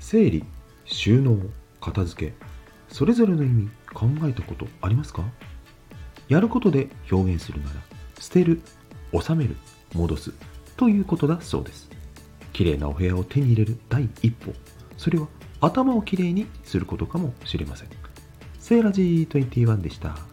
整理収納片付けそれぞれの意味考えたことありますか？やることで表現するなら捨てる収める戻すということだそうです。綺麗なお部屋を手に入れる第一歩。それは頭をきれいにすることかもしれません。セーラジー21でした。